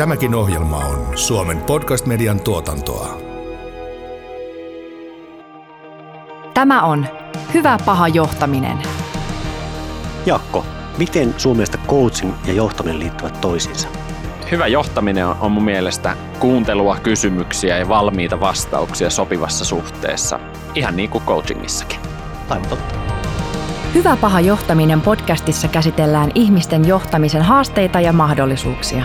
Tämäkin ohjelma on Suomen podcast-median tuotantoa. Tämä on Hyvä paha johtaminen. Jakko, miten sun mielestä coaching ja johtaminen liittyvät toisiinsa? Hyvä johtaminen on, on mun mielestä kuuntelua, kysymyksiä ja valmiita vastauksia sopivassa suhteessa. Ihan niin kuin coachingissakin. Aivan totta. Hyvä paha johtaminen podcastissa käsitellään ihmisten johtamisen haasteita ja mahdollisuuksia.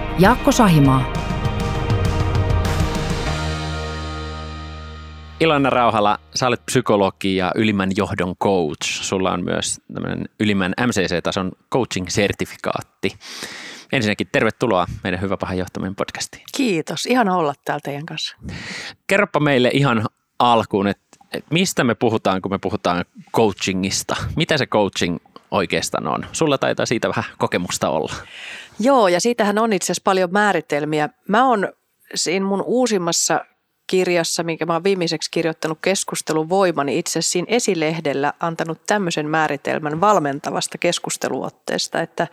Jaakko Sahimaa. Ilona Rauhala, sä olet psykologi ja ylimmän johdon coach. Sulla on myös tämmöinen ylimmän MCC-tason coaching-sertifikaatti. Ensinnäkin tervetuloa meidän Hyvä paha johtaminen podcastiin. Kiitos, ihan olla täällä teidän kanssa. Kerropa meille ihan alkuun, että, että mistä me puhutaan, kun me puhutaan coachingista. Mitä se coaching oikeastaan on? Sulla taitaa siitä vähän kokemusta olla. Joo, ja siitähän on itse asiassa paljon määritelmiä. Mä oon siinä mun uusimmassa kirjassa, minkä mä oon viimeiseksi kirjoittanut keskustelun voimani, itse asiassa siinä esilehdellä antanut tämmöisen määritelmän valmentavasta keskusteluotteesta, että,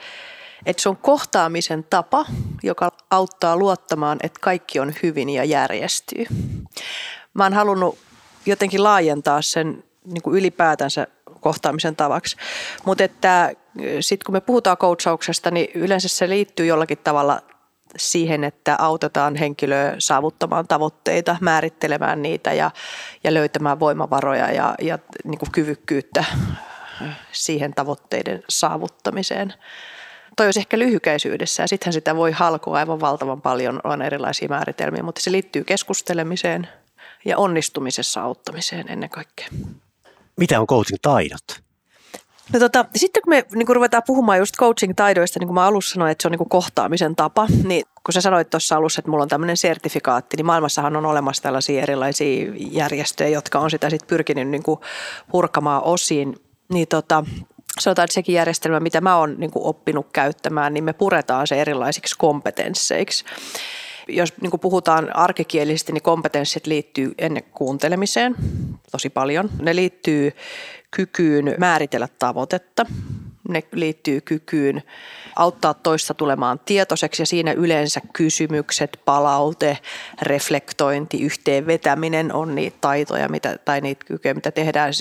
että se on kohtaamisen tapa, joka auttaa luottamaan, että kaikki on hyvin ja järjestyy. Mä oon halunnut jotenkin laajentaa sen niin kuin ylipäätänsä kohtaamisen tavaksi. Mutta että sitten kun me puhutaan coachauksesta, niin yleensä se liittyy jollakin tavalla siihen, että autetaan henkilöä saavuttamaan tavoitteita, määrittelemään niitä ja, ja löytämään voimavaroja ja, ja niin kuin kyvykkyyttä siihen tavoitteiden saavuttamiseen. Toi olisi ehkä lyhykäisyydessä ja sittenhän sitä voi halkoa aivan valtavan paljon, on erilaisia määritelmiä, mutta se liittyy keskustelemiseen ja onnistumisessa auttamiseen ennen kaikkea. Mitä on coaching taidot? No tota, sitten kun me niin ruvetaan puhumaan just coaching-taidoista, niin kuin mä alussa sanoin, että se on niin kohtaamisen tapa, niin kun sä sanoit tuossa alussa, että mulla on tämmöinen sertifikaatti, niin maailmassahan on olemassa tällaisia erilaisia järjestöjä, jotka on sitä sitten pyrkinyt niin kuin purkamaan osiin. Niin tota, sanotaan, että sekin järjestelmä, mitä mä oon niin oppinut käyttämään, niin me puretaan se erilaisiksi kompetensseiksi jos niin kuin puhutaan arkikielisesti, niin kompetenssit liittyy ennen kuuntelemiseen tosi paljon. Ne liittyy kykyyn määritellä tavoitetta. Ne liittyy kykyyn auttaa toista tulemaan tietoiseksi ja siinä yleensä kysymykset, palaute, reflektointi, yhteenvetäminen on niitä taitoja mitä, tai niitä kykyjä, mitä tehdään.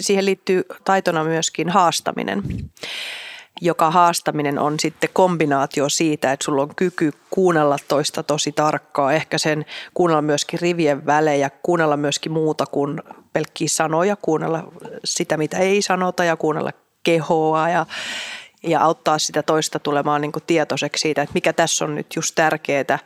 Siihen liittyy taitona myöskin haastaminen joka haastaminen on sitten kombinaatio siitä, että sulla on kyky kuunnella toista tosi tarkkaa, ehkä sen kuunnella myöskin rivien välejä, kuunnella myöskin muuta kuin pelkkiä sanoja, kuunnella sitä, mitä ei sanota ja kuunnella kehoa ja, ja auttaa sitä toista tulemaan niin kuin tietoiseksi siitä, että mikä tässä on nyt just tärkeää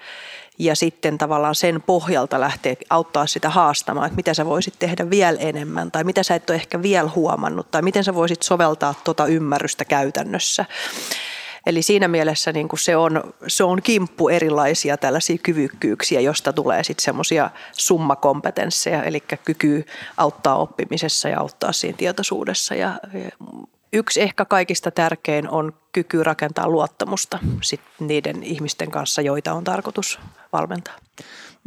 ja sitten tavallaan sen pohjalta lähtee auttaa sitä haastamaan, että mitä sä voisit tehdä vielä enemmän tai mitä sä et ole ehkä vielä huomannut tai miten sä voisit soveltaa tuota ymmärrystä käytännössä. Eli siinä mielessä niin kuin se, on, se on kimppu erilaisia tällaisia kyvykkyyksiä, josta tulee sitten semmoisia summakompetensseja, eli kyky auttaa oppimisessa ja auttaa siinä tietoisuudessa. Ja, yksi ehkä kaikista tärkein on kyky rakentaa luottamusta sit niiden ihmisten kanssa, joita on tarkoitus valmentaa.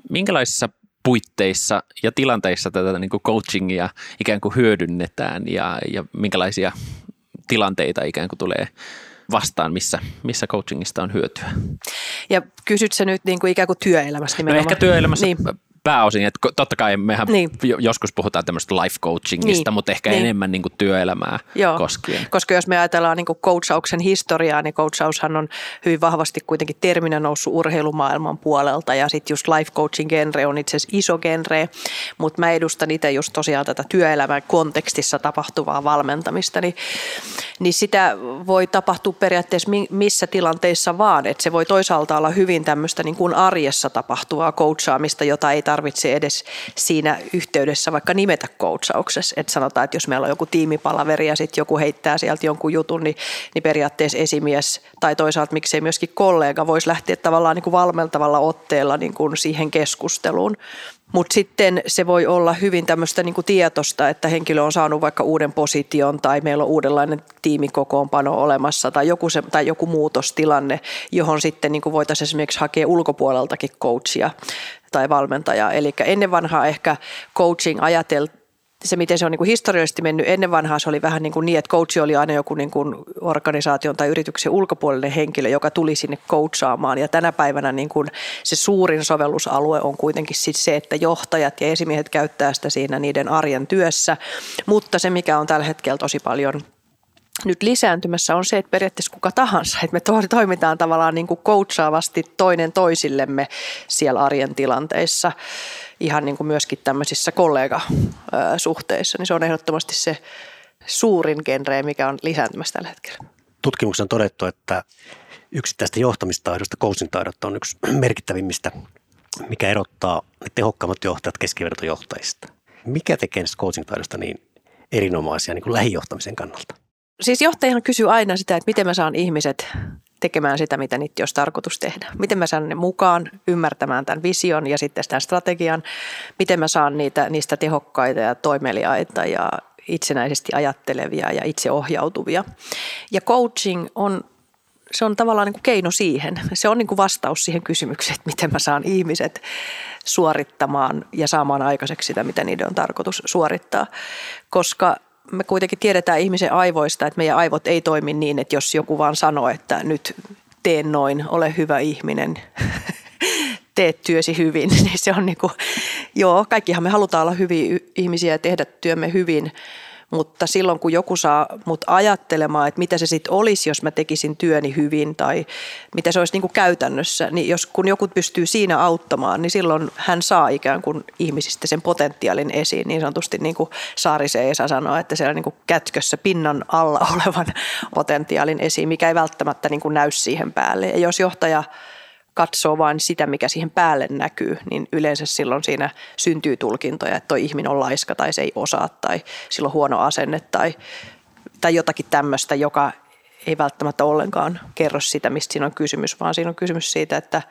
Minkälaisissa puitteissa ja tilanteissa tätä niin kuin coachingia ikään kuin hyödynnetään ja, ja minkälaisia tilanteita ikään kuin tulee vastaan, missä, missä coachingista on hyötyä. Ja kysyt sä nyt niin kuin ikään kuin työelämässä nimenomaan? No ehkä työelämässä niin pääosin, että totta kai mehän niin. joskus puhutaan tämmöistä life coachingista, niin. mutta ehkä niin. enemmän niin kuin työelämää Joo. koskien. Koska jos me ajatellaan niin kuin coachauksen historiaa, niin coachaushan on hyvin vahvasti kuitenkin terminä noussut urheilumaailman puolelta ja sitten just life coaching genre on itse asiassa iso genre, mutta mä edustan itse just tosiaan tätä työelämän kontekstissa tapahtuvaa valmentamista, niin, niin sitä voi tapahtua periaatteessa missä tilanteissa vaan, että se voi toisaalta olla hyvin tämmöistä niin kuin arjessa tapahtuvaa coachaamista, jota ei tarvitse edes siinä yhteydessä vaikka nimetä coachauksessa. Että sanotaan, että jos meillä on joku tiimipalaveri ja sitten joku heittää sieltä jonkun jutun, niin, niin periaatteessa esimies tai toisaalta miksei myöskin kollega voisi lähteä tavallaan niin kuin valmeltavalla otteella niin kuin siihen keskusteluun. Mutta sitten se voi olla hyvin tämmöistä niin tietosta, että henkilö on saanut vaikka uuden position tai meillä on uudenlainen tiimikokoonpano olemassa tai joku, se, tai joku muutostilanne, johon sitten niin voitaisiin esimerkiksi hakea ulkopuoleltakin coachia tai valmentajaa. Eli ennen vanhaa ehkä coaching ajateltiin, se, miten se on niin historiallisesti mennyt, ennen vanhaa se oli vähän niin, kuin niin että coach oli aina joku niin kuin organisaation tai yrityksen ulkopuolinen henkilö, joka tuli sinne coachaamaan. Ja tänä päivänä niin kuin se suurin sovellusalue on kuitenkin sit se, että johtajat ja esimiehet käyttää sitä siinä niiden arjen työssä. Mutta se, mikä on tällä hetkellä tosi paljon nyt lisääntymässä on se, että periaatteessa kuka tahansa, että me toimitaan tavallaan niin kuin coachaavasti toinen toisillemme siellä arjen tilanteissa ihan niin kuin myöskin tämmöisissä kollegasuhteissa, niin se on ehdottomasti se suurin genre, mikä on lisääntymässä tällä hetkellä. Tutkimuksessa on todettu, että yksittäistä johtamistaidosta coaching taidot on yksi merkittävimmistä, mikä erottaa ne tehokkaammat johtajat keskivertojohtajista. Mikä tekee coaching taidosta niin erinomaisia niin kuin lähijohtamisen kannalta? Siis johtajahan kysyy aina sitä, että miten mä saan ihmiset tekemään sitä, mitä niitä olisi tarkoitus tehdä. Miten mä saan ne mukaan ymmärtämään tämän vision ja sitten tämän strategian. Miten mä saan niitä, niistä tehokkaita ja toimeliaita ja itsenäisesti ajattelevia ja itseohjautuvia. Ja coaching on se on tavallaan niin kuin keino siihen. Se on niin kuin vastaus siihen kysymykseen, että miten mä saan ihmiset suorittamaan ja saamaan aikaiseksi sitä, mitä niiden on tarkoitus suorittaa. Koska me kuitenkin tiedetään ihmisen aivoista, että meidän aivot ei toimi niin, että jos joku vaan sanoo, että nyt teen noin, ole hyvä ihminen, teet työsi hyvin, niin se on niin kuin, joo, kaikkihan me halutaan olla hyviä ihmisiä ja tehdä työmme hyvin, mutta silloin kun joku saa mut ajattelemaan, että mitä se sitten olisi, jos mä tekisin työni hyvin tai mitä se olisi niin kuin käytännössä, niin jos, kun joku pystyy siinä auttamaan, niin silloin hän saa ikään kuin ihmisistä sen potentiaalin esiin. Niin sanotusti niin kuin Saarisen Esa sanoo, että siellä niin kuin kätkössä pinnan alla olevan potentiaalin esiin, mikä ei välttämättä niin kuin näy siihen päälle. Ja jos johtaja katsoo vain sitä, mikä siihen päälle näkyy, niin yleensä silloin siinä syntyy tulkintoja, että toi ihminen on laiska tai se ei osaa tai sillä on huono asenne tai, tai jotakin tämmöistä, joka ei välttämättä ollenkaan kerro sitä, mistä siinä on kysymys, vaan siinä on kysymys siitä, että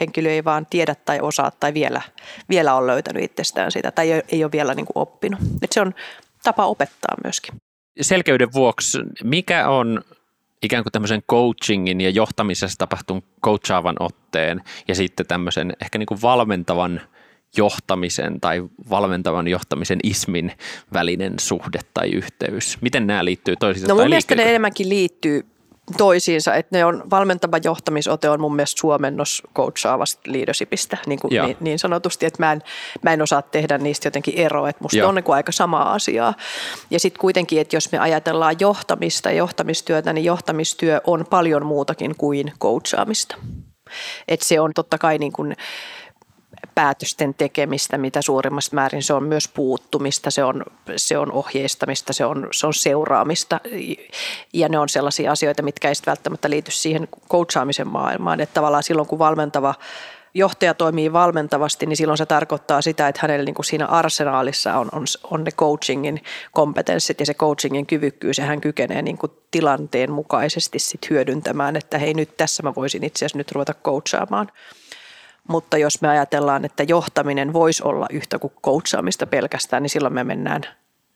henkilö ei vaan tiedä tai osaa tai vielä, vielä on löytänyt itsestään sitä tai ei ole vielä niin kuin oppinut. Et se on tapa opettaa myöskin. Selkeyden vuoksi, mikä on ikään kuin tämmöisen coachingin ja johtamisessa tapahtunut coachaavan otteen ja sitten tämmöisen ehkä niin kuin valmentavan johtamisen tai valmentavan johtamisen ismin välinen suhde tai yhteys? Miten nämä liittyy toisiinsa? No mun mielestä ne enemmänkin liittyy toisiinsa, että ne on valmentava johtamisote on mun mielestä suomennos coachaavasta leadershipistä niin, kuin, niin, niin sanotusti, että mä en, mä en osaa tehdä niistä jotenkin eroa, että musta Joo. on niin kuin aika samaa asiaa. Ja sitten kuitenkin, että jos me ajatellaan johtamista ja johtamistyötä, niin johtamistyö on paljon muutakin kuin coachaamista. Että se on totta kai niin kuin, päätösten tekemistä, mitä suurimmassa määrin se on myös puuttumista, se on, se on ohjeistamista, se on, se on seuraamista. Ja ne on sellaisia asioita, mitkä ei välttämättä liity siihen coachaamisen maailmaan, että tavallaan silloin kun valmentava johtaja toimii valmentavasti, niin silloin se tarkoittaa sitä, että hänellä niin kuin siinä arsenaalissa on, on, on ne coachingin kompetenssit ja se coachingin kyvykkyys ja hän kykenee niin kuin tilanteen mukaisesti sit hyödyntämään, että hei nyt tässä mä voisin itse asiassa nyt ruveta coachaamaan. Mutta jos me ajatellaan, että johtaminen voisi olla yhtä kuin coachaamista pelkästään, niin silloin me mennään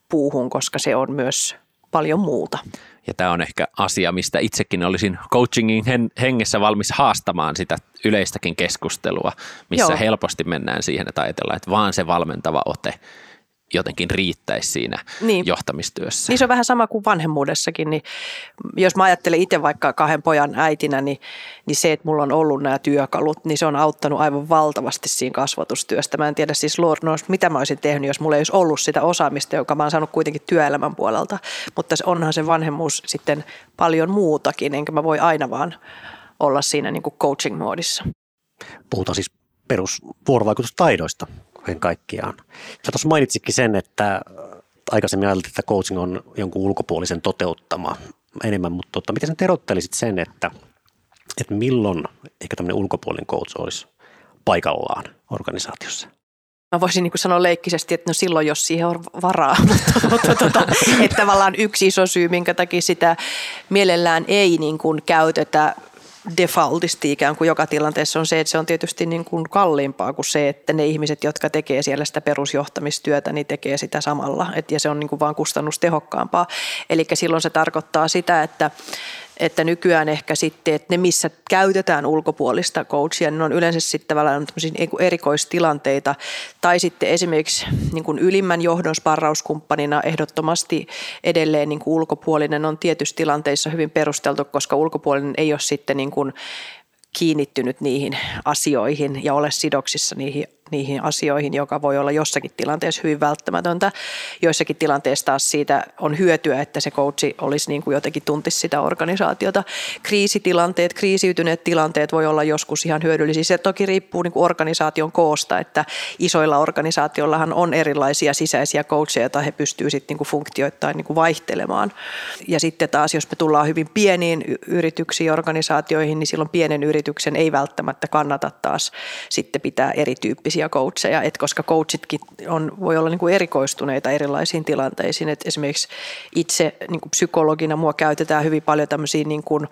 puuhun, koska se on myös paljon muuta. Ja tämä on ehkä asia, mistä itsekin olisin coachingin hengessä valmis haastamaan sitä yleistäkin keskustelua, missä Joo. helposti mennään siihen, että ajatellaan, että vaan se valmentava ote – jotenkin riittäisi siinä niin. johtamistyössä. Niin se on vähän sama kuin vanhemmuudessakin, niin jos mä ajattelen itse vaikka kahden pojan äitinä, niin, niin se, että mulla on ollut nämä työkalut, niin se on auttanut aivan valtavasti siinä kasvatustyöstä. Mä en tiedä siis Lord knows, mitä mä olisin tehnyt, jos mulla ei olisi ollut sitä osaamista, joka mä oon saanut kuitenkin työelämän puolelta. Mutta onhan se vanhemmuus sitten paljon muutakin, enkä mä voi aina vaan olla siinä niin kuin coaching-moodissa. Puhutaan siis perusvuorovaikutustaidoista kaiken kaikkiaan. Sä tuossa mainitsikin sen, että aikaisemmin ajateltiin, että coaching on jonkun ulkopuolisen toteuttama enemmän, mutta tota, miten sä erottelisit sen, että, että milloin ehkä tämmöinen ulkopuolinen coach olisi paikallaan organisaatiossa? Mä voisin niin sanoa leikkisesti, että no silloin, jos siihen on varaa, mutta, tota, että tavallaan yksi iso syy, minkä takia sitä mielellään ei niin kuin käytetä defaultisti ikään kuin joka tilanteessa on se, että se on tietysti niin kuin kalliimpaa kuin se, että ne ihmiset, jotka tekee siellä sitä perusjohtamistyötä, niin tekee sitä samalla. Et, ja se on niin kuin vaan kustannustehokkaampaa. Eli silloin se tarkoittaa sitä, että että nykyään ehkä sitten, että ne missä käytetään ulkopuolista coachia, niin on yleensä sitten tavallaan niinku erikoistilanteita. Tai sitten esimerkiksi niin kuin ylimmän johdon sparrauskumppanina ehdottomasti edelleen niin kuin ulkopuolinen on tietyissä tilanteissa hyvin perusteltu, koska ulkopuolinen ei ole sitten niin kuin kiinnittynyt niihin asioihin ja ole sidoksissa niihin niihin asioihin, joka voi olla jossakin tilanteessa hyvin välttämätöntä. Joissakin tilanteissa taas siitä on hyötyä, että se coachi olisi niin kuin jotenkin tuntisi sitä organisaatiota. Kriisitilanteet, kriisiytyneet tilanteet voi olla joskus ihan hyödyllisiä. Se toki riippuu niin kuin organisaation koosta, että isoilla organisaatioillahan on erilaisia sisäisiä coacheja, joita he pystyvät sitten niin kuin funktioittain niin kuin vaihtelemaan. Ja sitten taas, jos me tullaan hyvin pieniin yrityksiin, organisaatioihin, niin silloin pienen yrityksen ei välttämättä kannata taas sitten pitää erityyppisiä erilaisia coacheja, että koska coachitkin on, voi olla niin kuin erikoistuneita erilaisiin tilanteisiin. Et esimerkiksi itse niin kuin psykologina mua käytetään hyvin paljon tämmöisiin niin kuin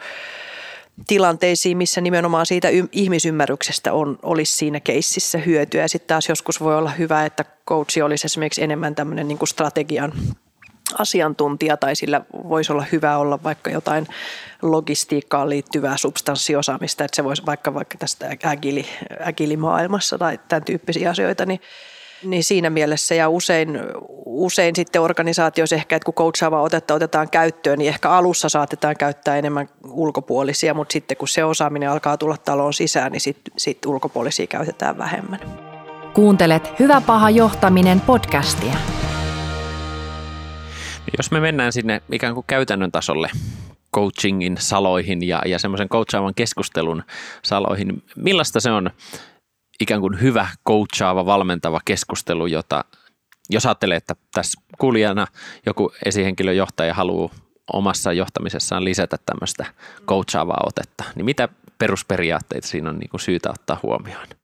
tilanteisiin, missä nimenomaan siitä ihmisymmärryksestä on, olisi siinä keississä hyötyä. Sitten taas joskus voi olla hyvä, että coachi olisi esimerkiksi enemmän tämmöinen niin kuin strategian asiantuntija tai sillä voisi olla hyvä olla vaikka jotain logistiikkaan liittyvää substanssiosaamista, että se voisi vaikka, vaikka tästä agili, agilimaailmassa tai tämän tyyppisiä asioita, niin niin siinä mielessä ja usein, usein sitten organisaatioissa ehkä, että kun coachaavaa otetta otetaan käyttöön, niin ehkä alussa saatetaan käyttää enemmän ulkopuolisia, mutta sitten kun se osaaminen alkaa tulla taloon sisään, niin sitten sit ulkopuolisia käytetään vähemmän. Kuuntelet Hyvä paha johtaminen podcastia. Jos me mennään sinne ikään kuin käytännön tasolle, coachingin saloihin ja, ja semmoisen coachaavan keskustelun saloihin, millaista se on ikään kuin hyvä coachaava, valmentava keskustelu, jota jos ajattelee, että tässä kuulijana joku esihenkilö johtaja haluaa omassa johtamisessaan lisätä tämmöistä coachaavaa otetta, niin mitä perusperiaatteita siinä on niin kuin syytä ottaa huomioon?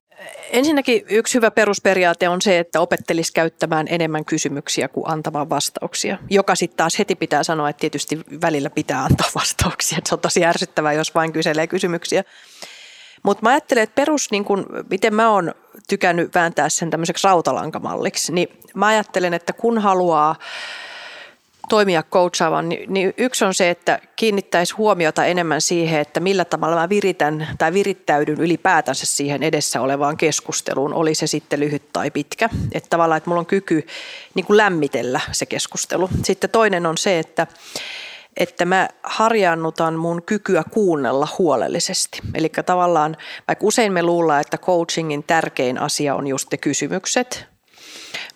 Ensinnäkin yksi hyvä perusperiaate on se, että opettelisi käyttämään enemmän kysymyksiä kuin antamaan vastauksia. Joka sitten taas heti pitää sanoa, että tietysti välillä pitää antaa vastauksia. se on tosi ärsyttävää, jos vain kyselee kysymyksiä. Mutta mä ajattelen, että perus, niin kun, miten mä oon tykännyt vääntää sen tämmöiseksi rautalankamalliksi, niin mä ajattelen, että kun haluaa toimia coachaavan, niin, niin yksi on se, että kiinnittäisi huomiota enemmän siihen, että millä tavalla mä viritän tai virittäydyn ylipäätänsä siihen edessä olevaan keskusteluun, oli se sitten lyhyt tai pitkä. Että tavallaan, että mulla on kyky niin kuin lämmitellä se keskustelu. Sitten toinen on se, että että mä harjannutan mun kykyä kuunnella huolellisesti. Eli tavallaan, vaikka usein me luullaan, että coachingin tärkein asia on just ne kysymykset,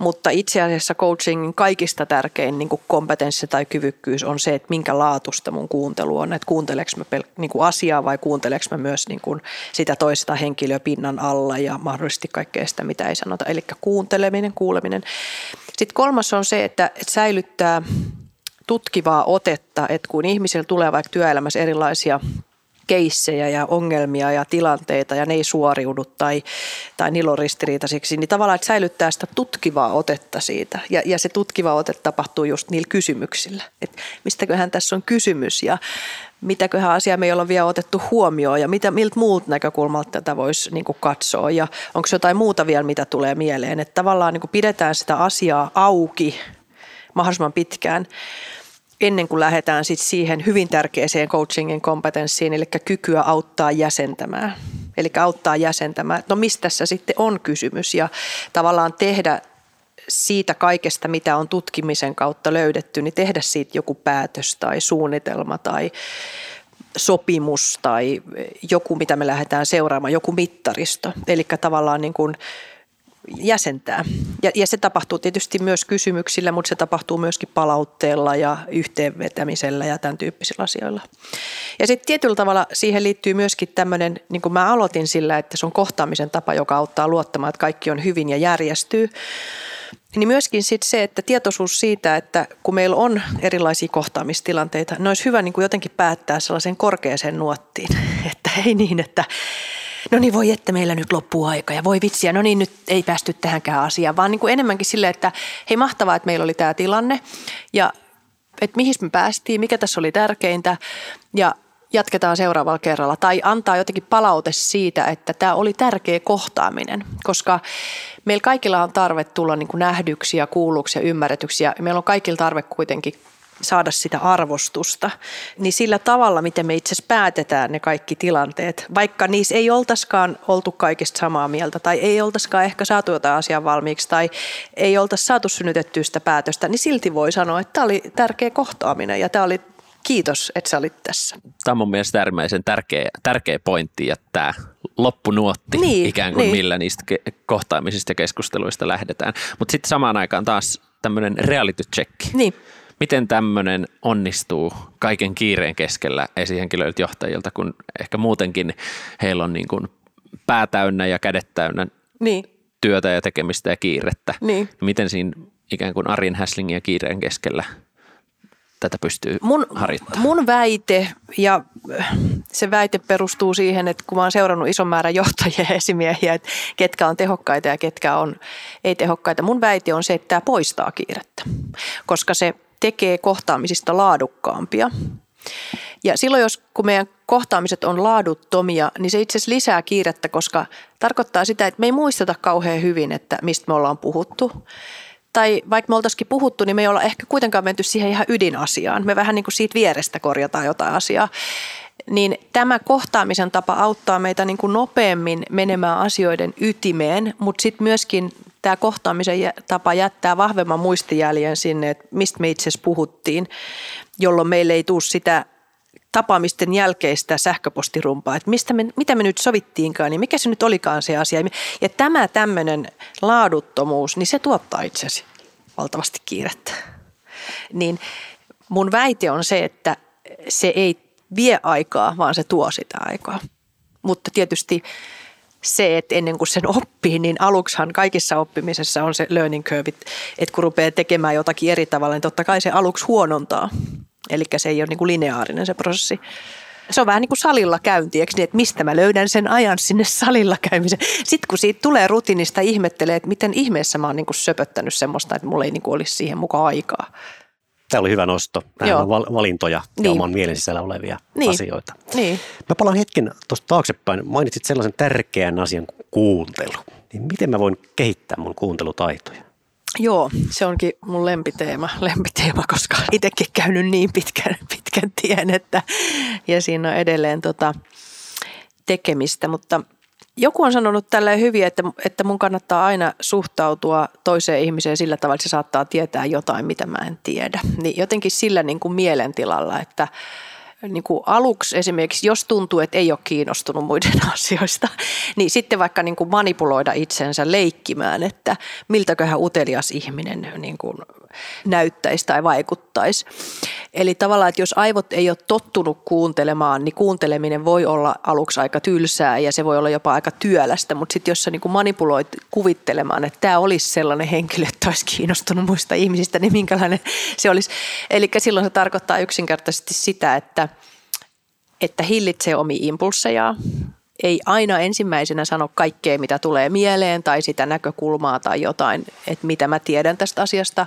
mutta itse asiassa coachingin kaikista tärkein niin kuin kompetenssi tai kyvykkyys on se, että minkä laatusta mun kuuntelu on. Että kuunteleeko mä pel- niin kuin asiaa vai kuunteleeko mä myös niin kuin sitä toista henkilöä pinnan alla ja mahdollisesti kaikkea sitä, mitä ei sanota. Eli kuunteleminen, kuuleminen. Sitten kolmas on se, että säilyttää tutkivaa otetta, että kun ihmisillä tulee vaikka työelämässä erilaisia keissejä ja ongelmia ja tilanteita ja ne ei suoriudu tai, tai niillä on ristiriitaisiksi, niin tavallaan että säilyttää sitä tutkivaa otetta siitä. Ja, ja se tutkiva ote tapahtuu just niillä kysymyksillä, että mistäköhän tässä on kysymys ja mitäköhän asiaa me ei olla vielä otettu huomioon ja mitä, miltä muut näkökulmalta tätä voisi niin katsoa ja onko jotain muuta vielä, mitä tulee mieleen. Että tavallaan niin pidetään sitä asiaa auki mahdollisimman pitkään ennen kuin lähdetään sit siihen hyvin tärkeäseen coachingin kompetenssiin, eli kykyä auttaa jäsentämään. Eli auttaa jäsentämään, no mistä tässä sitten on kysymys ja tavallaan tehdä siitä kaikesta, mitä on tutkimisen kautta löydetty, niin tehdä siitä joku päätös tai suunnitelma tai sopimus tai joku, mitä me lähdetään seuraamaan, joku mittaristo. Eli tavallaan niin kuin jäsentää. Ja, ja se tapahtuu tietysti myös kysymyksillä, mutta se tapahtuu myöskin palautteella ja yhteenvetämisellä ja tämän tyyppisillä asioilla. Ja sitten tietyllä tavalla siihen liittyy myöskin tämmöinen, niin kuin mä aloitin sillä, että se on kohtaamisen tapa, joka auttaa luottamaan, että kaikki on hyvin ja järjestyy. Niin myöskin sit se, että tietoisuus siitä, että kun meillä on erilaisia kohtaamistilanteita, ne olisi hyvä niin kuin jotenkin päättää sellaisen korkeaseen nuottiin. Että ei niin, että no niin voi että meillä nyt loppuu aika ja voi vitsiä, no niin nyt ei päästy tähänkään asiaan, vaan niin kuin enemmänkin silleen, että hei mahtavaa, että meillä oli tämä tilanne ja että mihin me päästiin, mikä tässä oli tärkeintä ja jatketaan seuraavalla kerralla. Tai antaa jotenkin palaute siitä, että tämä oli tärkeä kohtaaminen, koska meillä kaikilla on tarve tulla niin kuin nähdyksi ja kuulluksi ja ymmärretyksi ja meillä on kaikilla tarve kuitenkin saada sitä arvostusta, niin sillä tavalla, miten me itse asiassa päätetään ne kaikki tilanteet, vaikka niissä ei oltaskaan oltu kaikista samaa mieltä tai ei oltaskaan ehkä saatu jotain asiaa valmiiksi tai ei oltaisi saatu synnytettyä sitä päätöstä, niin silti voi sanoa, että tämä oli tärkeä kohtaaminen ja tämä oli kiitos, että sä olit tässä. Tämä on mun mielestä äärimmäisen tärkeä, tärkeä pointti ja tämä loppunuotti niin, ikään kuin niin. millä niistä kohtaamisista ja keskusteluista lähdetään. Mutta sitten samaan aikaan taas tämmöinen reality check. Niin miten tämmöinen onnistuu kaiken kiireen keskellä esihenkilöiltä johtajilta, kun ehkä muutenkin heillä on niin kuin pää täynnä ja kädet täynnä niin. työtä ja tekemistä ja kiirettä. Niin. Miten siinä ikään kuin Arin häslingin ja kiireen keskellä tätä pystyy mun, harjoittamaan? Mun väite, ja se väite perustuu siihen, että kun mä oon seurannut ison määrän johtajia ja esimiehiä, että ketkä on tehokkaita ja ketkä on ei-tehokkaita. Mun väite on se, että tämä poistaa kiirettä, koska se – tekee kohtaamisista laadukkaampia. Ja silloin, jos kun meidän kohtaamiset on laaduttomia, niin se itse asiassa lisää kiirettä, koska tarkoittaa sitä, että me ei muisteta kauhean hyvin, että mistä me ollaan puhuttu. Tai vaikka me oltaisikin puhuttu, niin me ei olla ehkä kuitenkaan menty siihen ihan ydinasiaan. Me vähän niin kuin siitä vierestä korjataan jotain asiaa. Niin tämä kohtaamisen tapa auttaa meitä niin kuin nopeammin menemään asioiden ytimeen, mutta sitten myöskin tämä kohtaamisen tapa jättää vahvemman muistijäljen sinne, että mistä me itse asiassa puhuttiin, jolloin meille ei tule sitä tapaamisten jälkeistä sähköpostirumpaa, että mistä me, mitä me nyt sovittiinkaan, niin mikä se nyt olikaan se asia. Ja tämä tämmöinen laaduttomuus, niin se tuottaa itse asiassa valtavasti kiirettä. Niin mun väite on se, että se ei vie aikaa, vaan se tuo sitä aikaa. Mutta tietysti se, että ennen kuin sen oppii, niin aluksihan kaikissa oppimisessa on se learning curve, että kun rupeaa tekemään jotakin eri tavalla, niin totta kai se aluksi huonontaa. Eli se ei ole niin kuin lineaarinen se prosessi. Se on vähän niin kuin salilla käynti, eikö niin, että mistä mä löydän sen ajan sinne salilla käymiseen. Sitten kun siitä tulee rutiinista, ihmettelee, että miten ihmeessä mä oon niin kuin söpöttänyt semmoista, että mulla ei niin kuin olisi siihen mukaan aikaa. Tämä oli hyvä nosto. Nämä on valintoja niin. ja oman mielen sisällä olevia niin. asioita. Niin. Mä palaan hetken tuosta taaksepäin. Mainitsit sellaisen tärkeän asian kuin kuuntelu. Niin miten mä voin kehittää mun kuuntelutaitoja? Joo, se onkin mun lempiteema, lempiteema koska itsekin käynyt niin pitkän, pitkän tien, että ja siinä on edelleen tota tekemistä, mutta – joku on sanonut tällä hyvin, että, että mun kannattaa aina suhtautua toiseen ihmiseen sillä tavalla, että se saattaa tietää jotain, mitä mä en tiedä. Niin jotenkin sillä niin kuin mielentilalla, että – niin kuin aluksi esimerkiksi, jos tuntuu, että ei ole kiinnostunut muiden asioista, niin sitten vaikka niin kuin manipuloida itsensä leikkimään, että miltäköhän utelias ihminen niin kuin näyttäisi tai vaikuttaisi. Eli tavallaan, että jos aivot ei ole tottunut kuuntelemaan, niin kuunteleminen voi olla aluksi aika tylsää ja se voi olla jopa aika työlästä, mutta sitten jos sä niin manipuloit kuvittelemaan, että tämä olisi sellainen henkilö, että olisi kiinnostunut muista ihmisistä, niin minkälainen se olisi. Eli silloin se tarkoittaa yksinkertaisesti sitä, että että hillitsee omi impulsseja, ei aina ensimmäisenä sano kaikkea, mitä tulee mieleen tai sitä näkökulmaa tai jotain, että mitä mä tiedän tästä asiasta,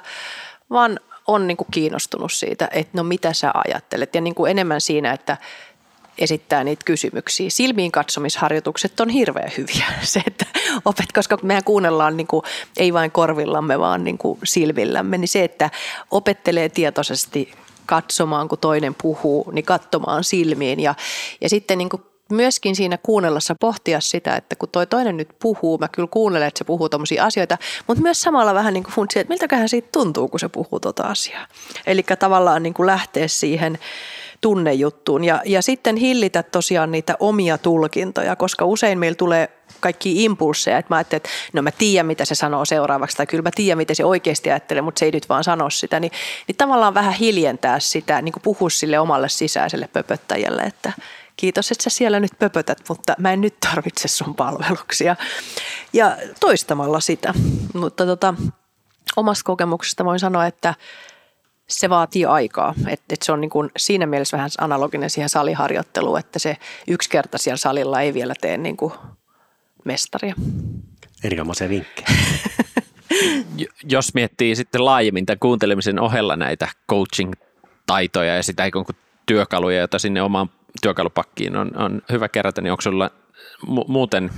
vaan on niin kuin kiinnostunut siitä, että no mitä sä ajattelet ja niin kuin enemmän siinä, että esittää niitä kysymyksiä. Silmiin katsomisharjoitukset on hirveän hyviä. Se, että opet, koska mehän kuunnellaan niin kuin, ei vain korvillamme, vaan niin kuin silmillämme, niin se, että opettelee tietoisesti katsomaan, kun toinen puhuu, niin katsomaan silmiin. Ja, ja sitten niin kuin myöskin siinä kuunnellessa pohtia sitä, että kun toi toinen nyt puhuu, mä kyllä kuunnelen, että se puhuu tuommoisia asioita, mutta myös samalla vähän niin kuin funtsia, että miltäköhän siitä tuntuu, kun se puhuu tuota asiaa. Eli tavallaan niin kuin lähteä siihen tunnejuttuun ja, ja sitten hillitä tosiaan niitä omia tulkintoja, koska usein meillä tulee kaikki impulseja, että mä ajattelin, että no mä tiedän, mitä se sanoo seuraavaksi, tai kyllä mä tiedän, miten se oikeasti ajattelee, mutta se ei nyt vaan sano sitä, niin, niin tavallaan vähän hiljentää sitä, niin kuin puhua sille omalle sisäiselle pöpöttäjälle, että kiitos, että sä siellä nyt pöpötät, mutta mä en nyt tarvitse sun palveluksia. Ja toistamalla sitä, mutta tota, omasta kokemuksesta voin sanoa, että se vaatii aikaa. Että et se on niin kuin siinä mielessä vähän analoginen siihen saliharjoitteluun, että se yksi kerta siellä salilla ei vielä tee niin kuin – mestaria. Erinomaisia vinkkejä. Jos miettii sitten laajemmin tämän kuuntelemisen ohella näitä coaching-taitoja ja sitä ikään kuin työkaluja, joita sinne omaan työkalupakkiin on, on hyvä kerätä, niin onko sulla mu- muuten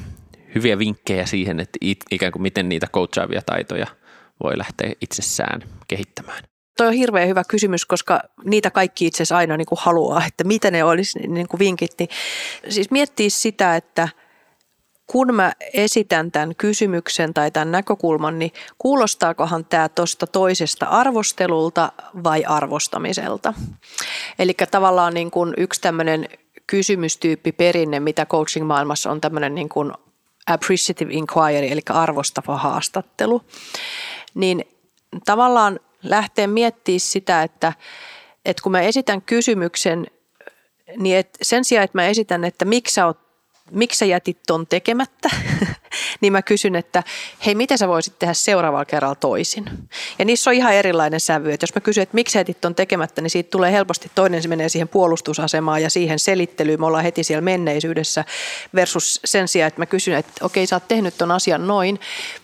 hyviä vinkkejä siihen, että it, ikään kuin miten niitä coachaavia taitoja voi lähteä itsessään kehittämään? Toi on hirveän hyvä kysymys, koska niitä kaikki itse asiassa aina niin kuin haluaa, että mitä ne olisi niin kuin vinkit. Niin siis miettiä sitä, että kun mä esitän tämän kysymyksen tai tämän näkökulman, niin kuulostaakohan tämä tuosta toisesta arvostelulta vai arvostamiselta? Eli tavallaan niin kuin yksi tämmöinen kysymystyyppi perinne, mitä coaching-maailmassa on tämmöinen niin kuin appreciative inquiry, eli arvostava haastattelu, niin tavallaan lähteä miettimään sitä, että, että kun mä esitän kysymyksen, niin et sen sijaan, että mä esitän, että miksi sä oot miksi sä jätit ton tekemättä, niin mä kysyn, että hei, mitä sä voisit tehdä seuraavalla kerralla toisin? Ja niissä on ihan erilainen sävy, että jos mä kysyn, että miksi sä jätit ton tekemättä, niin siitä tulee helposti toinen, se menee siihen puolustusasemaan ja siihen selittelyyn, me ollaan heti siellä menneisyydessä versus sen sijaan, että mä kysyn, että okei, sä oot tehnyt ton asian noin,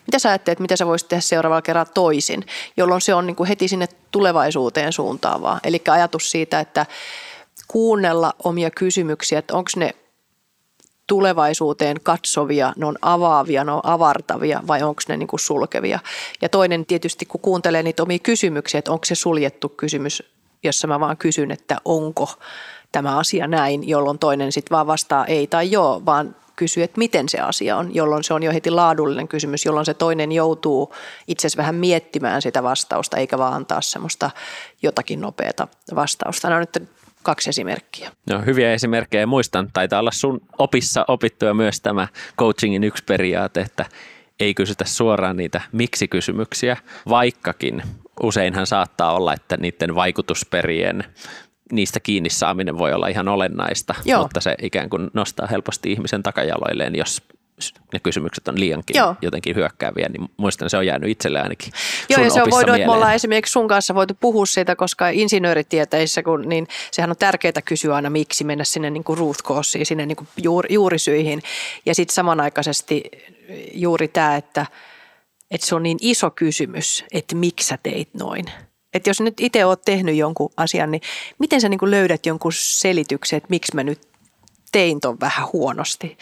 mitä sä ajattelet, mitä sä voisit tehdä seuraavalla kerralla toisin, jolloin se on niin kuin heti sinne tulevaisuuteen suuntaavaa. Eli ajatus siitä, että kuunnella omia kysymyksiä, että onko ne tulevaisuuteen katsovia, ne on avaavia, ne on avartavia vai onko ne niin kuin sulkevia. Ja toinen tietysti, kun kuuntelee niitä omia kysymyksiä, että onko se suljettu kysymys, jossa mä vaan kysyn, että onko tämä asia näin, jolloin toinen sitten vaan vastaa ei tai joo, vaan kysyy, että miten se asia on, jolloin se on jo heti laadullinen kysymys, jolloin se toinen joutuu itse asiassa vähän miettimään sitä vastausta, eikä vaan antaa semmoista jotakin nopeata vastausta. On nyt kaksi esimerkkiä. No, hyviä esimerkkejä. Muistan, taitaa olla sun opissa opittuja myös tämä coachingin yksi periaate, että ei kysytä suoraan niitä miksi-kysymyksiä, vaikkakin useinhan saattaa olla, että niiden vaikutusperien niistä kiinni saaminen voi olla ihan olennaista, Joo. mutta se ikään kuin nostaa helposti ihmisen takajaloilleen, jos ne kysymykset on liiankin Joo. jotenkin hyökkääviä, niin muistan, se on jäänyt itselle ainakin Joo, ja se on voinut, että me ollaan esimerkiksi sun kanssa voitu puhua siitä, koska insinööritieteissä, kun, niin sehän on tärkeää kysyä aina miksi, mennä sinne niin kuin root causeen, sinne niin kuin juuri, juurisyihin. Ja sitten samanaikaisesti juuri tämä, että, että se on niin iso kysymys, että miksi sä teit noin. Että jos nyt itse oot tehnyt jonkun asian, niin miten sä niin kuin löydät jonkun selityksen, että miksi mä nyt tein ton vähän huonosti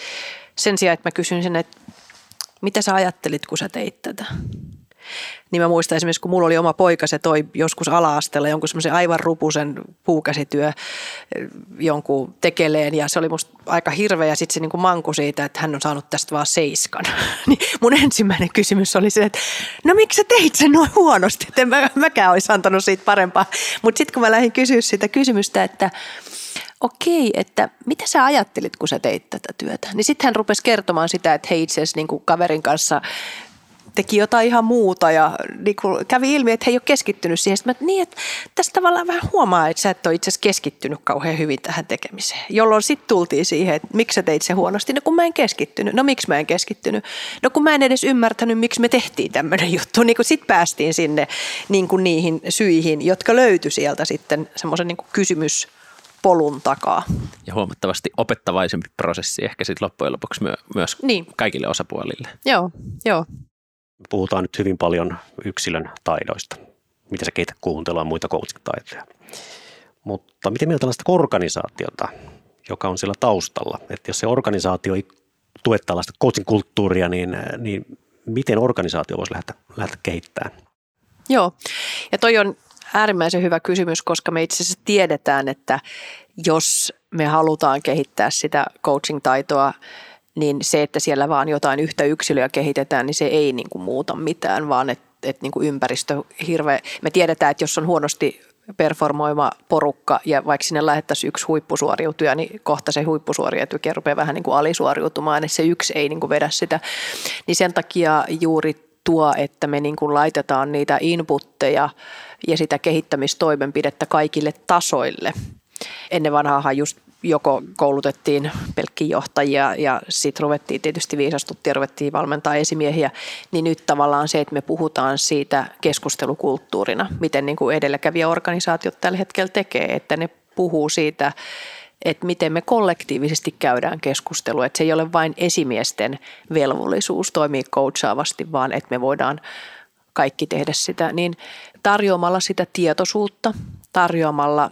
sen sijaan, että mä kysyn sen, että mitä sä ajattelit, kun sä teit tätä? Niin mä muistan esimerkiksi, kun mulla oli oma poika, se toi joskus ala-asteella jonkun semmoisen aivan rupusen puukäsityö eh, jonkun tekeleen ja se oli musta aika hirveä ja sitten se niin kuin manku siitä, että hän on saanut tästä vaan seiskan. niin mun ensimmäinen kysymys oli se, että no miksi sä teit sen noin huonosti, että en mä, mäkään olisi antanut siitä parempaa. Mutta sitten kun mä lähdin kysyä sitä kysymystä, että okei, että mitä sä ajattelit, kun sä teit tätä työtä? Niin sitten hän rupesi kertomaan sitä, että hei itse asiassa niin kaverin kanssa teki jotain ihan muuta ja niin kuin kävi ilmi, että he ei ole keskittynyt siihen. Sitten mä, niin, että tästä tavallaan vähän huomaa, että sä et ole itse asiassa keskittynyt kauhean hyvin tähän tekemiseen. Jolloin sitten tultiin siihen, että miksi sä teit se huonosti. No kun mä en keskittynyt. No miksi mä en keskittynyt? No kun mä en edes ymmärtänyt, miksi me tehtiin tämmöinen juttu. Niin sitten päästiin sinne niin kuin niihin syihin, jotka löytyi sieltä sitten semmoisen niin kysymys polun takaa. Ja huomattavasti opettavaisempi prosessi ehkä sitten loppujen lopuksi myö, myös niin. kaikille osapuolille. Joo, joo. Puhutaan nyt hyvin paljon yksilön taidoista, mitä se keitä kuuntelua muita coaching-taitoja. Mutta miten mieltä tällaista organisaatiota, joka on siellä taustalla? Että jos se organisaatio ei tue tällaista coaching-kulttuuria, niin, niin miten organisaatio voisi lähteä, lähteä kehittämään? Joo, ja toi on äärimmäisen hyvä kysymys, koska me itse asiassa tiedetään, että jos me halutaan kehittää sitä coaching-taitoa, niin se, että siellä vaan jotain yhtä yksilöä kehitetään, niin se ei niin kuin muuta mitään, vaan että et niin kuin ympäristö hirveä. Me tiedetään, että jos on huonosti performoima porukka ja vaikka sinne lähettäisiin yksi huippusuoriutuja, niin kohta se huippusuoriutuja rupeaa vähän niin kuin alisuoriutumaan, että se yksi ei niin kuin vedä sitä. Niin sen takia juuri tuo, että me niin kuin laitetaan niitä inputteja ja sitä kehittämistoimenpidettä kaikille tasoille. Ennen vanhaahan just joko koulutettiin pelkkiä johtajia ja sitten ruvettiin tietysti viisastuttiin ja ruvettiin valmentaa esimiehiä, niin nyt tavallaan se, että me puhutaan siitä keskustelukulttuurina, miten niin kuin edelläkävijäorganisaatiot tällä hetkellä tekee, että ne puhuu siitä että miten me kollektiivisesti käydään keskustelua. Että se ei ole vain esimiesten velvollisuus toimia coachaavasti, vaan että me voidaan kaikki tehdä sitä. Niin tarjoamalla sitä tietoisuutta, tarjoamalla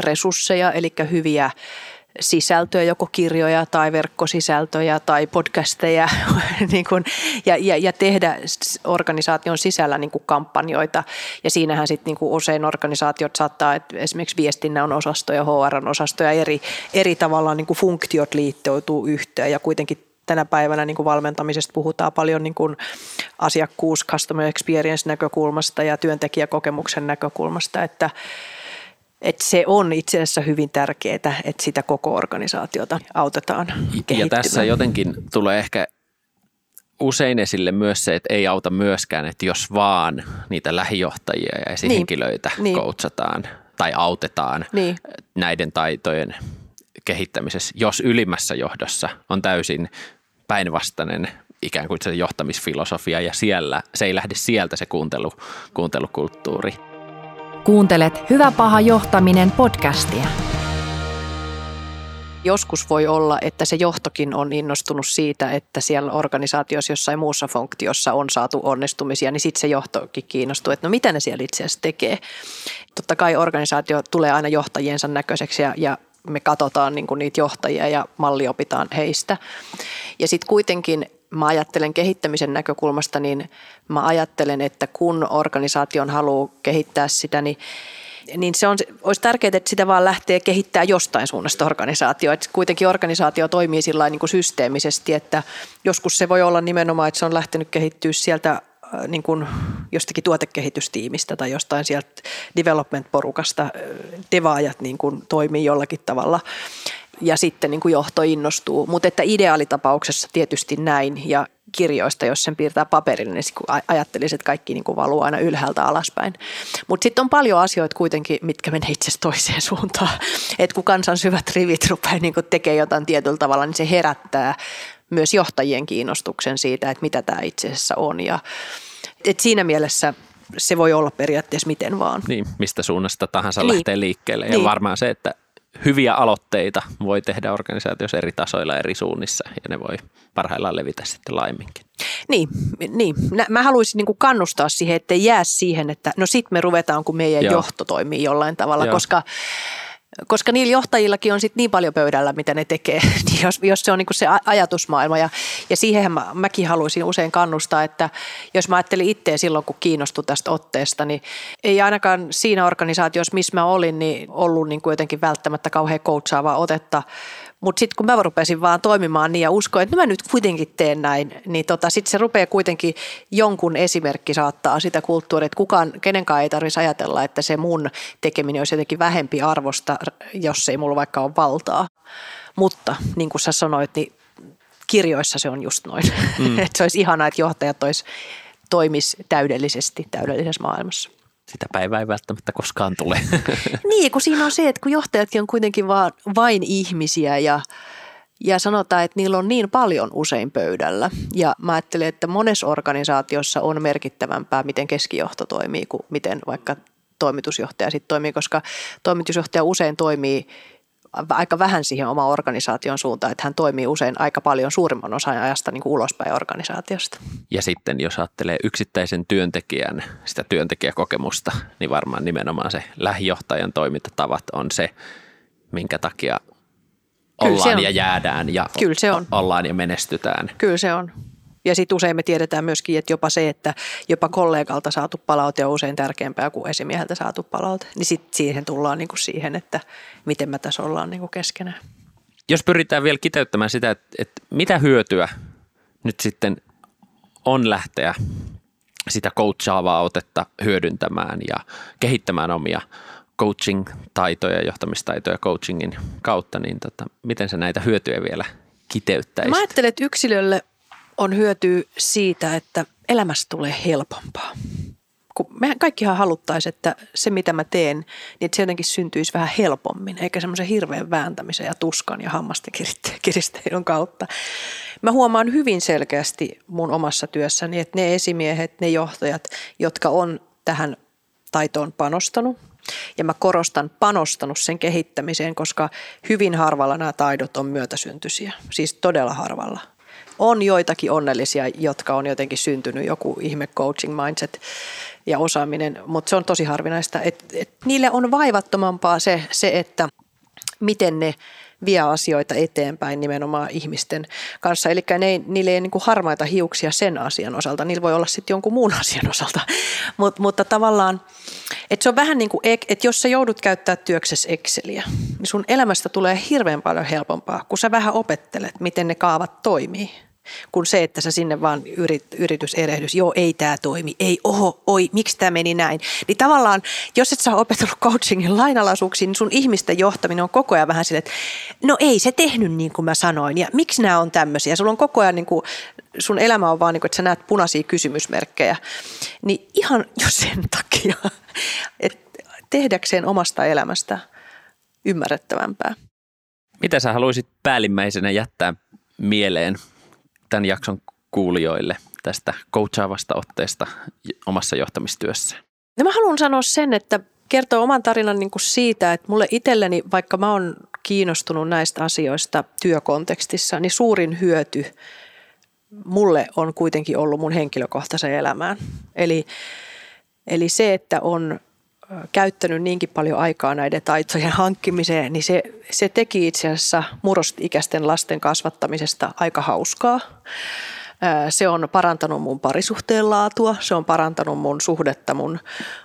resursseja, eli hyviä sisältöä, joko kirjoja tai verkkosisältöjä tai podcasteja niin kuin, ja, ja, ja tehdä organisaation sisällä niin kuin kampanjoita. Ja siinähän sitten niin usein organisaatiot saattaa, että esimerkiksi viestinnän osastoja, HR-osastoja, eri, eri tavalla niin kuin funktiot liittoutuu yhteen ja kuitenkin tänä päivänä niin kuin valmentamisesta puhutaan paljon niin kuin asiakkuus, customer experience näkökulmasta ja työntekijäkokemuksen näkökulmasta, että että se on itse asiassa hyvin tärkeää, että sitä koko organisaatiota autetaan Ja tässä jotenkin tulee ehkä usein esille myös se, että ei auta myöskään, että jos vaan niitä lähijohtajia ja esihenkilöitä niin. koutsataan tai autetaan niin. näiden taitojen kehittämisessä, jos ylimmässä johdossa on täysin päinvastainen ikään kuin se johtamisfilosofia ja siellä, se ei lähde sieltä se kuuntelu, kuuntelukulttuuri. Kuuntelet Hyvä paha johtaminen podcastia. Joskus voi olla, että se johtokin on innostunut siitä, että siellä organisaatiossa jossain muussa funktiossa on saatu onnistumisia, niin sitten se johtokin kiinnostuu, että no mitä ne siellä itse asiassa tekee. Totta kai organisaatio tulee aina johtajiensa näköiseksi ja, ja me katsotaan niin niitä johtajia ja malli opitaan heistä. Ja sitten kuitenkin mä ajattelen kehittämisen näkökulmasta, niin mä ajattelen, että kun organisaation haluaa kehittää sitä, niin niin se on, olisi tärkeää, että sitä vaan lähtee kehittää jostain suunnasta organisaatio. Että kuitenkin organisaatio toimii sillä niin kuin systeemisesti, että joskus se voi olla nimenomaan, että se on lähtenyt kehittyä sieltä äh, niin kuin jostakin tuotekehitystiimistä tai jostain sieltä development-porukasta. Äh, devaajat niin kuin toimii jollakin tavalla ja sitten niin kuin johto innostuu. Mutta että ideaalitapauksessa tietysti näin ja kirjoista, jos sen piirtää paperille, niin ajattelisin, että kaikki niin kuin valuu aina ylhäältä alaspäin. Mutta sitten on paljon asioita kuitenkin, mitkä menee itse toiseen suuntaan. Että kun kansan syvät rivit rupeaa niin tekemään jotain tietyllä tavalla, niin se herättää myös johtajien kiinnostuksen siitä, että mitä tämä itse asiassa on. Ja, et siinä mielessä se voi olla periaatteessa miten vaan. Niin, mistä suunnasta tahansa niin. lähtee liikkeelle. Ja niin. varmaan se, että hyviä aloitteita voi tehdä organisaatiossa eri tasoilla eri suunnissa ja ne voi parhaillaan levitä sitten laiminkin. Niin, niin. mä haluaisin niin kannustaa siihen, ettei jää siihen, että no sit me ruvetaan, kun meidän Joo. johto toimii jollain tavalla, Joo. koska koska niillä johtajillakin on sit niin paljon pöydällä, mitä ne tekee, niin jos, jos se on niin se ajatusmaailma. Ja, ja siihen mä, mäkin haluaisin usein kannustaa, että jos mä ajattelin itseä silloin, kun kiinnostui tästä otteesta, niin ei ainakaan siinä organisaatiossa, missä mä olin, niin ollut niin jotenkin välttämättä kauhean coachaavaa otetta mutta sitten kun mä rupesin vaan toimimaan niin ja uskoin, että no mä nyt kuitenkin teen näin, niin tota, sitten se rupeaa kuitenkin jonkun esimerkki saattaa sitä kulttuuria, että kukaan, kenenkään ei tarvitsisi ajatella, että se mun tekeminen olisi jotenkin vähempi arvosta, jos ei mulla vaikka ole valtaa. Mutta niin kuin sä sanoit, niin kirjoissa se on just noin. Mm. että se olisi ihanaa, että johtajat olisi, toimis täydellisesti täydellisessä maailmassa sitä päivää ei välttämättä koskaan tule. niin, kun siinä on se, että kun johtajatkin on kuitenkin vaan, vain ihmisiä ja, ja sanotaan, että niillä on niin paljon usein pöydällä. Ja mä ajattelen, että monessa organisaatiossa on merkittävämpää, miten keskijohto toimii kuin miten vaikka toimitusjohtaja sitten toimii, koska toimitusjohtaja usein toimii aika vähän siihen omaan organisaation suuntaan, että hän toimii usein aika paljon suurimman osan ajasta niin kuin ulospäin organisaatiosta. Ja sitten jos ajattelee yksittäisen työntekijän sitä työntekijäkokemusta, niin varmaan nimenomaan se lähijohtajan toimintatavat on se, minkä takia ollaan ja jäädään ja Kyllä se on. ollaan ja menestytään. Kyllä se on. Ja sitten usein me tiedetään myöskin, että jopa se, että jopa kollegalta saatu palaute on usein tärkeämpää kuin esimieheltä saatu palaute. Niin sitten siihen tullaan niin kuin siihen, että miten me tässä ollaan niin kuin keskenään. Jos pyritään vielä kiteyttämään sitä, että, että mitä hyötyä nyt sitten on lähteä sitä coachaavaa otetta hyödyntämään ja kehittämään omia coaching-taitoja, johtamistaitoja coachingin kautta, niin tota, miten se näitä hyötyjä vielä kiteyttäisi? Mä ajattelen, että yksilölle on hyöty siitä, että elämästä tulee helpompaa. Kun mehän kaikkihan haluttaisiin, että se mitä mä teen, niin että se jotenkin syntyisi vähän helpommin, eikä semmoisen hirveän vääntämisen ja tuskan ja hammasten kiristeilyn kautta. Mä huomaan hyvin selkeästi mun omassa työssäni, että ne esimiehet, ne johtajat, jotka on tähän taitoon panostanut. Ja mä korostan panostanut sen kehittämiseen, koska hyvin harvalla nämä taidot on myötäsyntyisiä. Siis todella harvalla. On joitakin onnellisia, jotka on jotenkin syntynyt joku ihme coaching mindset ja osaaminen, mutta se on tosi harvinaista. Et, et niille on vaivattomampaa se, se, että miten ne vie asioita eteenpäin nimenomaan ihmisten kanssa. Eli ne, niille ei niin kuin harmaita hiuksia sen asian osalta, niillä voi olla sitten jonkun muun asian osalta. Mut, mutta tavallaan, että se on vähän niin kuin, että jos sä joudut käyttää työksessä Exceliä, niin sun elämästä tulee hirveän paljon helpompaa, kun sä vähän opettelet, miten ne kaavat toimii kuin se, että sä sinne vaan yrit, yrityserehdys, joo ei tämä toimi, ei oho, oi, miksi tämä meni näin. Niin tavallaan, jos et sä opetellut coachingin lainalaisuuksiin, niin sun ihmisten johtaminen on koko ajan vähän silleen, että no ei se tehnyt niin kuin mä sanoin ja miksi nämä on tämmöisiä. Sulla on koko ajan niin kuin, sun elämä on vaan niin kuin, että sä näet punaisia kysymysmerkkejä. Niin ihan jo sen takia, että tehdäkseen omasta elämästä ymmärrettävämpää. Mitä sä haluaisit päällimmäisenä jättää mieleen tämän jakson kuulijoille tästä coachaavasta otteesta omassa johtamistyössä? No mä haluan sanoa sen, että kertoo oman tarinan niin kuin siitä, että mulle itselleni, vaikka mä oon kiinnostunut näistä asioista työkontekstissa, niin suurin hyöty mulle on kuitenkin ollut mun henkilökohtaisen elämään. Eli, eli se, että on käyttänyt niinkin paljon aikaa näiden taitojen hankkimiseen, niin se, se teki itse asiassa murrostikäisten lasten kasvattamisesta aika hauskaa. Se on parantanut mun parisuhteen laatua, se on parantanut mun suhdetta mun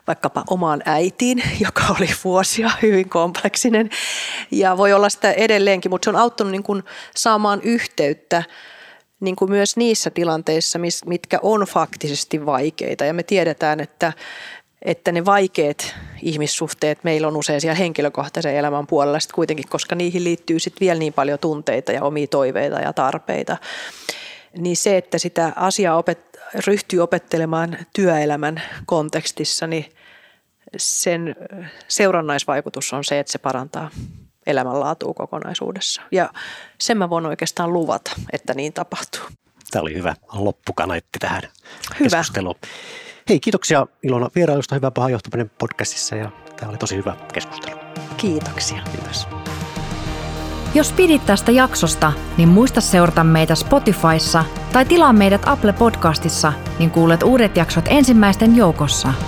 vaikkapa omaan äitiin, joka oli vuosia hyvin kompleksinen ja voi olla sitä edelleenkin, mutta se on auttanut niin kuin saamaan yhteyttä niin kuin myös niissä tilanteissa, mitkä on faktisesti vaikeita ja me tiedetään, että että ne vaikeat ihmissuhteet meillä on usein siellä henkilökohtaisen elämän puolella sitten kuitenkin, koska niihin liittyy sitten vielä niin paljon tunteita ja omia toiveita ja tarpeita. Niin se, että sitä asiaa opet, ryhtyy opettelemaan työelämän kontekstissa, niin sen seurannaisvaikutus on se, että se parantaa elämänlaatua kokonaisuudessa. Ja sen mä voin oikeastaan luvata, että niin tapahtuu. Tämä oli hyvä loppukaneetti tähän hyvä. keskusteluun. Hei, kiitoksia Ilona vierailusta Hyvä paha johtaminen podcastissa ja tämä oli tosi hyvä keskustelu. Kiitoksia. Kiitos. Jos pidit tästä jaksosta, niin muista seurata meitä Spotifyssa tai tilaa meidät Apple Podcastissa, niin kuulet uudet jaksot ensimmäisten joukossa –